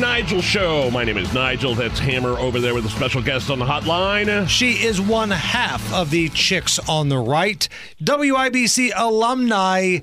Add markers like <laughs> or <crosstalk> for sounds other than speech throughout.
Nigel Show. My name is Nigel. That's Hammer over there with a special guest on the hotline. She is one half of the chicks on the right. WIBC alumni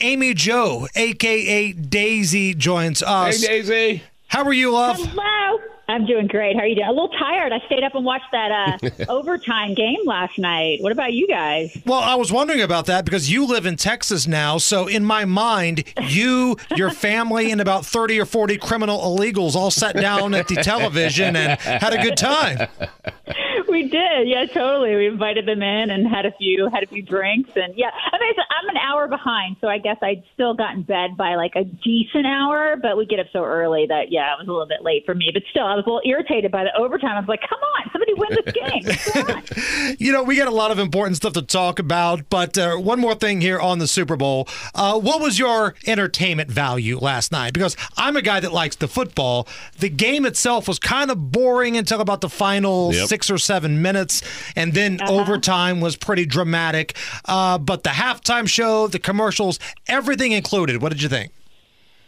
Amy Jo, aka Daisy, joins us. Hey, Daisy. How are you, love? Hello. I'm doing great. How are you doing? A little tired. I stayed up and watched that uh, <laughs> overtime game last night. What about you guys? Well, I was wondering about that because you live in Texas now. So, in my mind, you, your family, and about 30 or 40 criminal illegals all sat down at the television and had a good time. <laughs> We did, yeah, totally. We invited them in and had a few had a few drinks, and yeah. I mean, it's- I'm an hour behind, so I guess I'd still got in bed by like a decent hour, but we get up so early that yeah, it was a little bit late for me. But still, I was a little irritated by the overtime. I was like, come on, somebody win this game. <laughs> You know, we got a lot of important stuff to talk about, but uh, one more thing here on the Super Bowl. Uh, what was your entertainment value last night? Because I'm a guy that likes the football. The game itself was kind of boring until about the final Yep. six or seven minutes, and then overtime was pretty dramatic. Uh, but the halftime show, the commercials, everything included. What did you think?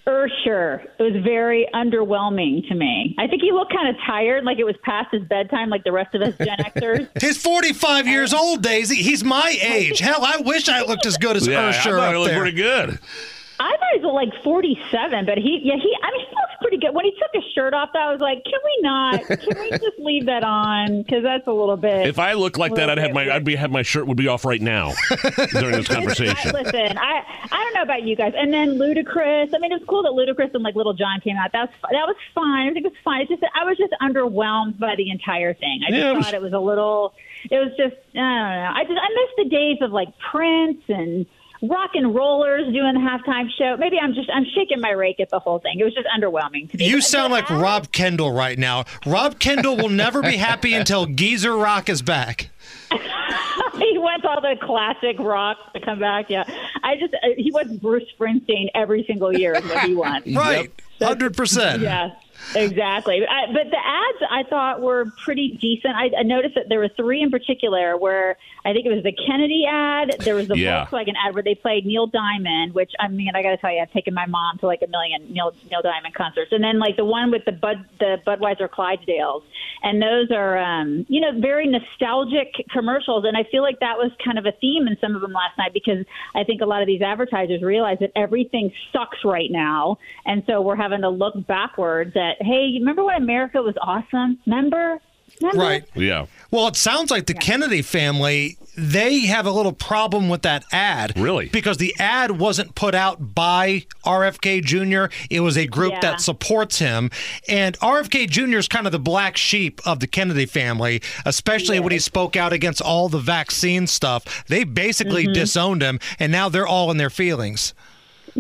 Usher. It was very underwhelming to me. I think he looked kind of tired, like it was past his bedtime, like the rest of us Gen Xers. <laughs> He's 45 years old, Daisy. He's my age. Hell, I wish I looked as good as Yeah, I Usher thought it up looked pretty good. I thought he was like 47, but he, yeah, he, I mean, he looks pretty good. When he took his shirt off, I was like, can we not? Can we <laughs> just leave that on? Because that's a little bit. If I looked like that, I'd have my I'd be have my shirt would be off right now <laughs> during this conversation. I, listen, I I don't know about you guys. And then Ludacris. I mean, it's cool that Ludacris and like Lil Jon came out. That's that was fine. I think it was fine. It's just I was just underwhelmed by the entire thing. I just Yeah, it was- thought it was a little. It was just I don't know. I just I miss the days of like Prince and rock and rollers doing the halftime show. Maybe I'm just I'm shaking my rake at the whole thing. It was just underwhelming to me. You sound like Rob Kendall right now. Rob Kendall will never be happy until Geezer Rock is back. <laughs> he wants all the classic rock to come back. Yeah, I just uh, he wants Bruce Springsteen every single year is what he wants. <laughs> Right. 100%. Yeah, exactly. I, but the ads I thought were pretty decent. I, I noticed that there were three in particular where I think it was the Kennedy ad. There was the Yeah. Volkswagen ad where they played Neil Diamond, which I mean, I got to tell you, I've taken my mom to like a million Neil Neil Diamond concerts, and then like the one with the Bud the Budweiser Clydesdales, and those are um, you know very nostalgic commercials, and I feel like that was kind of a theme in some of them last night because I think a lot of these advertisers realize that everything sucks right now, and so we're having to look backwards at hey, you remember when America was awesome? Remember? Remember? Right. Yeah. Well, it sounds like the Kennedy family, they have a little problem with that ad. Really? Because the ad wasn't put out by RFK Jr., it was a group Yeah. that supports him. And RFK Jr. is kind of the black sheep of the Kennedy family, especially when he spoke out against all the vaccine stuff. They basically Mm-hmm. disowned him, and now they're all in their feelings.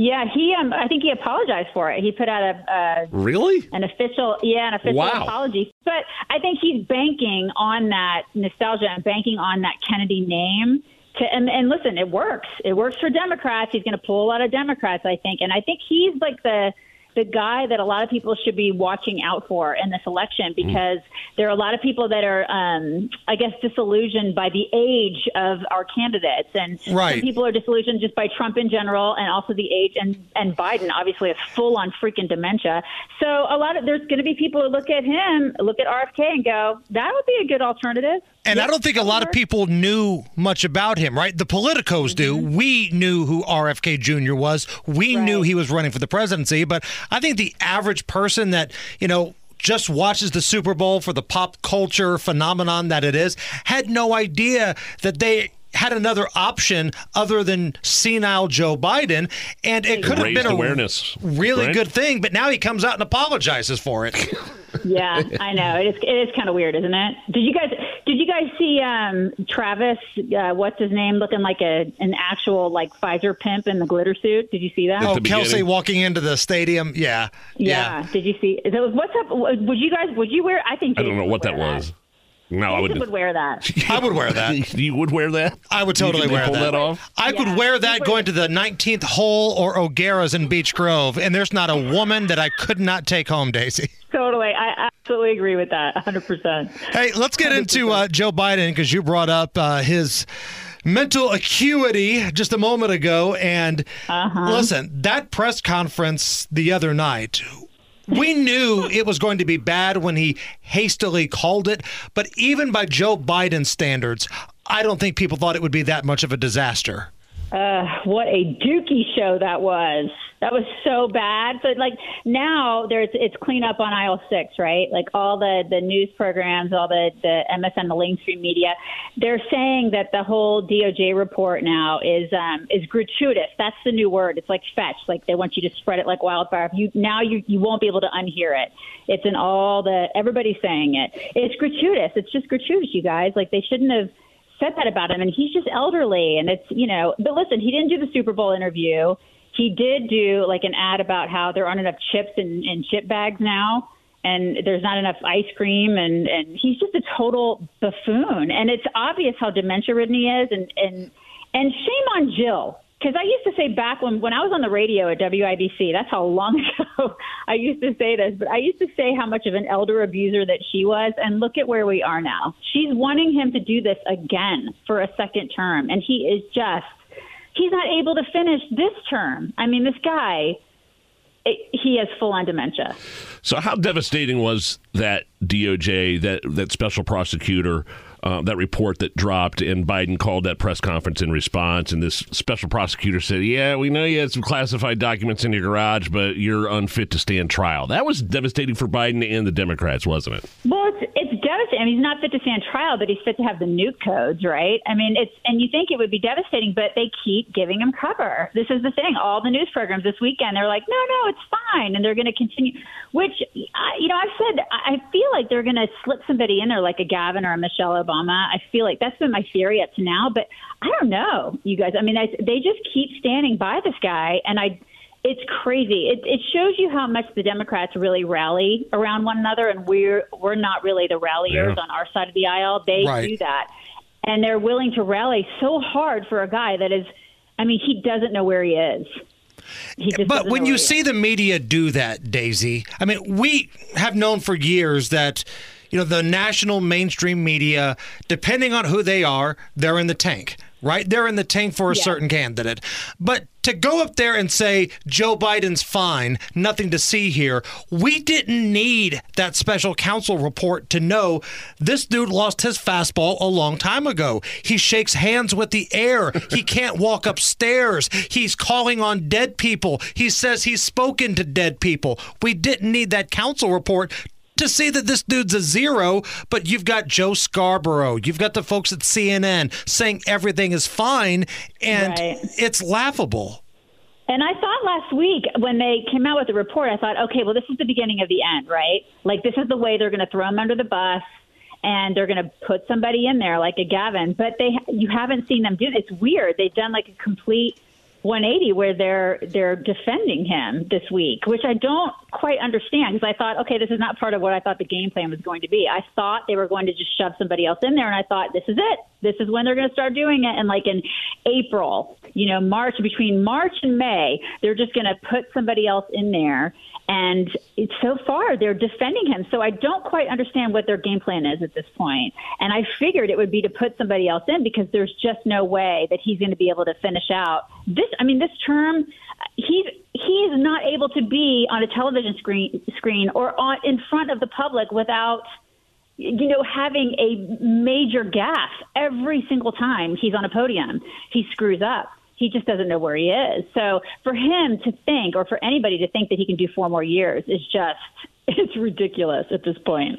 Yeah, he. Um, I think he apologized for it. He put out a, a Really? an official, yeah, an official Wow. apology. But I think he's banking on that nostalgia and banking on that Kennedy name. To, and, and listen, it works. It works for Democrats. He's going to pull a lot of Democrats, I think. And I think he's like the the guy that a lot of people should be watching out for in this election because there are a lot of people that are, um, I guess, disillusioned by the age of our candidates, and Right. some people are disillusioned just by Trump in general, and also the age, and and Biden obviously has full on freaking dementia. So a lot of there's going to be people who look at him, look at RFK, and go, that would be a good alternative. And I don't think a lot of people knew much about him, right? The politicos do. We knew who RFK Jr. was. We knew he was running for the presidency, but I think the average person that, you know, just watches the Super Bowl for the pop culture phenomenon that it is had no idea that they had another option other than senile Joe Biden and it could have been a awareness, really right? good thing but now he comes out and apologizes for it Yeah, I know. It is. It is kind of weird, isn't it? Did you guys? Did you guys see um, Travis? Uh, what's his name? Looking like a an actual like Pfizer pimp in the glitter suit. Did you see that? Oh, Kelce beginning. walking into the stadium. Yeah. yeah. Did you see? Is it, what's up? Would you guys? Would you wear? I think I don't know what that wear was. No, I would. Jason would wear that. I would wear that. <laughs> You would wear that? I would totally You can wear pull that. that off? I could wear that going to the 19th hole or O'Gara's in Beech Grove, and there's not a woman that I could not take home, Daisy. Totally. I absolutely agree with that. 100%. Hey, let's get into uh, Joe Biden because you brought up uh, his mental acuity just a moment ago. And listen, that press conference the other night, we knew it was going to be bad when he hastily called it. But even by Joe Biden standards, I don't think people thought it would be that much of a disaster. Uh, what a dookie show that was. That was so bad. But like now there's it's clean up on aisle six, right? Like all the the news programs, all the the MSN, the mainstream media, they're saying that the whole DOJ report now is um is gratuitous. That's the new word. It's like fetch. Like they want you to spread it like wildfire. You now you you won't be able to unhear it. It's in all the everybody's saying it. It's gratuitous. It's just gratuitous, you guys. Like they shouldn't have said that about him and he's just elderly and it's you know but listen he didn't do the super bowl interview. He did do like an ad about how there aren't enough chips in, in chip bags now and there's not enough ice cream and and he's just a total buffoon. And it's obvious how dementia ridden he is and and and shame on jill because I used to say back when when I was on the radio at WIBC, that's how long <laughs> ago I used to say this, but I used to say how much of an elder abuser that she was, and look at where we are now. She's wanting him to do this again for a second term, and he is just he's not able to finish this term. I mean, this guy he has full on dementia. So, how devastating was that DOJ, that that special prosecutor, uh, that report that dropped, and Biden called that press conference in response, and this special prosecutor said, "Yeah, we know you had some classified documents in your garage, but you're unfit to stand trial." That was devastating for Biden and the Democrats, wasn't it? Well, it's I mean, he's not fit to stand trial, but he's fit to have the nuke codes, right? I mean, it's and you think it would be devastating, but they keep giving him cover. This is the thing. All the news programs this weekend, they're like, no, no, it's fine, and they're going to continue. Which, you know, I've said I I feel like they're going to slip somebody in there, like a Gavin or a Michelle Obama. I feel like that's been my theory up to now, but I don't know, you guys. I mean, I, they just keep standing by this guy, and I it's crazy. It, it shows you how much the Democrats really rally around one another, and we're we're not really the ralliers Yeah. on our side of the aisle. They Right. do that, and they're willing to rally so hard for a guy that is. I mean, he doesn't know where he is. He But when you see the media do that, Daisy, I mean, we have known for years that, you know, the national mainstream media, depending on who they are, they're in the tank, right? They're in the tank for a Yeah. certain candidate. But to go up there and say Joe Biden's fine, nothing to see here, we didn't need that special counsel report to know this dude lost his fastball a long time ago. He shakes hands with the air. He can't walk upstairs. He's calling on dead people. He says he's spoken to dead people. We didn't need that counsel report to see that this dude's a zero, but you've got Joe Scarborough, you've got the folks at CNN saying everything is fine, and Right. it's laughable. And I thought last week when they came out with the report, I thought, okay, well, this is the beginning of the end, right? Like this is the way they're going to throw him under the bus, and they're going to put somebody in there like a Gavin. But they, you haven't seen them do. It. It's weird. They've done like a complete 180 where they're they're defending him this week, which I don't quite understand because I thought, okay, this is not part of what I thought the game plan was going to be. I thought they were going to just shove somebody else in there, and I thought this is it. This is when they're going to start doing it, and like in April, you know, March between March and May, they're just going to put somebody else in there. And it's, so far, they're defending him. So I don't quite understand what their game plan is at this point. And I figured it would be to put somebody else in because there's just no way that he's going to be able to finish out this. I mean, this term, he's he is not able to be on a television screen screen or on in front of the public without you know, having a major gaff every single time he's on a podium. He screws up. He just doesn't know where he is. So for him to think, or for anybody to think that he can do four more years, is just, <laughs> it's ridiculous at this point.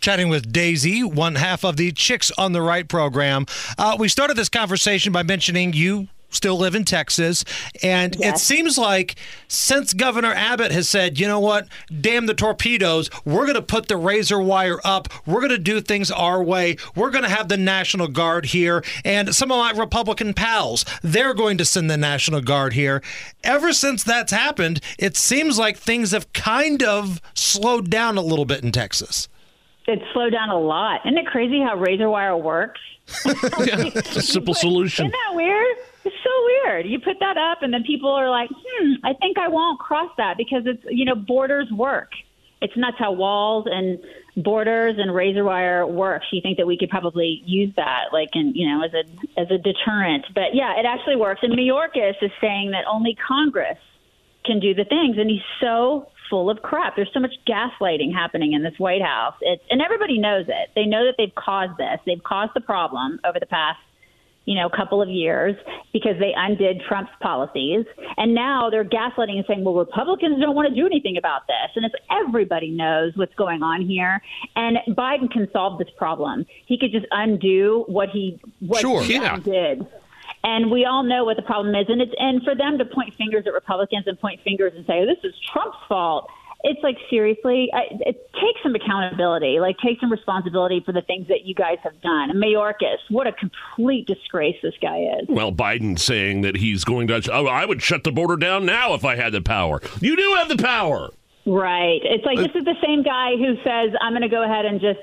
Chatting with Daisy, one half of the Chicks on the Right program. Uh, we started this conversation by mentioning you still live in Texas. And it seems like since Governor Abbott has said, you know what, damn the torpedoes, we're going to put the razor wire up, we're going to do things our way, we're going to have the National Guard here. And some of my Republican pals, they're going to send the National Guard here. Ever since that's happened, it seems like things have kind of slowed down a little bit in Texas. It's slowed down a lot. Isn't it crazy how razor wire works? <laughs> It's a simple <laughs> solution. Isn't that weird? Weird. You put that up, and then people are like, "Hmm, I think I won't cross that because it's you know borders work. It's nuts how walls and borders and razor wire works. You think that we could probably use that, like in you know as a as a deterrent, but yeah, it actually works. And Mayorkas is saying that only Congress can do the things, and he's so full of crap. There's so much gaslighting happening in this White House. It's and everybody knows it. They know that they've caused this. They've caused the problem over the past you know, a couple of years because they undid Trump's policies. And now they're gaslighting and saying, well, Republicans don't want to do anything about this. And it's everybody knows what's going on here. And Biden can solve this problem. He could just undo what he what Sure. he Yeah. did. And we all know what the problem is. And it's and for them to point fingers at Republicans and point fingers and say, this is Trump's fault. It's like seriously, I, it takes some accountability, like take some responsibility for the things that you guys have done. And Mayorkas, what a complete disgrace this guy is. Well, Biden saying that he's going to. Oh, I would shut the border down now if I had the power. You do have the power. Right. It's like uh, this is the same guy who says, I'm going to go ahead and just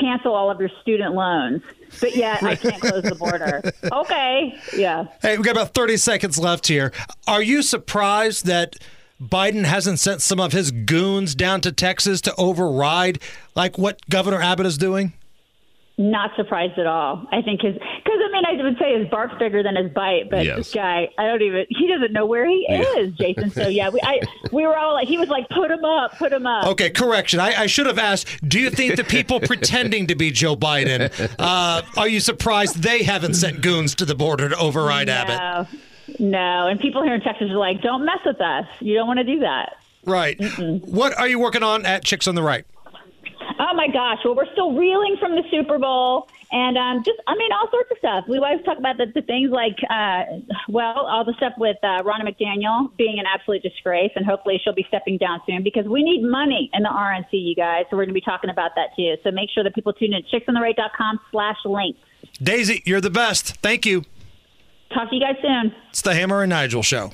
cancel all of your student loans, but yet I can't <laughs> close the border. Okay. Yeah. Hey, we got about 30 seconds left here. Are you surprised that Biden hasn't sent some of his goons down to Texas to override like what Governor Abbott is doing? Not surprised at all. I think his, because I mean, I would say his bark's bigger than his bite, but Yes. this guy, I don't even, he doesn't know where he is, Jason. So yeah, we, I, we were all like, he was like, put him up, put him up. Okay, correction. I, I should have asked Do you think the people <laughs> pretending to be Joe Biden, uh, are you surprised they haven't sent goons to the border to override Abbott? No. And people here in Texas are like, don't mess with us. You don't want to do that. Right. What are you working on at Chicks on the Right? Oh my gosh! Well, we're still reeling from the Super Bowl, and um, just I mean all sorts of stuff. We always talk about the, the things like, uh, well, all the stuff with uh, Ronna McDaniel being an absolute disgrace, and hopefully she'll be stepping down soon because we need money in the RNC, you guys. So we're going to be talking about that too. So make sure that people tune in at chicksontheright.com slash links. Daisy, you're the best. Thank you. Talk to you guys soon. It's the Hammer and Nigel Show.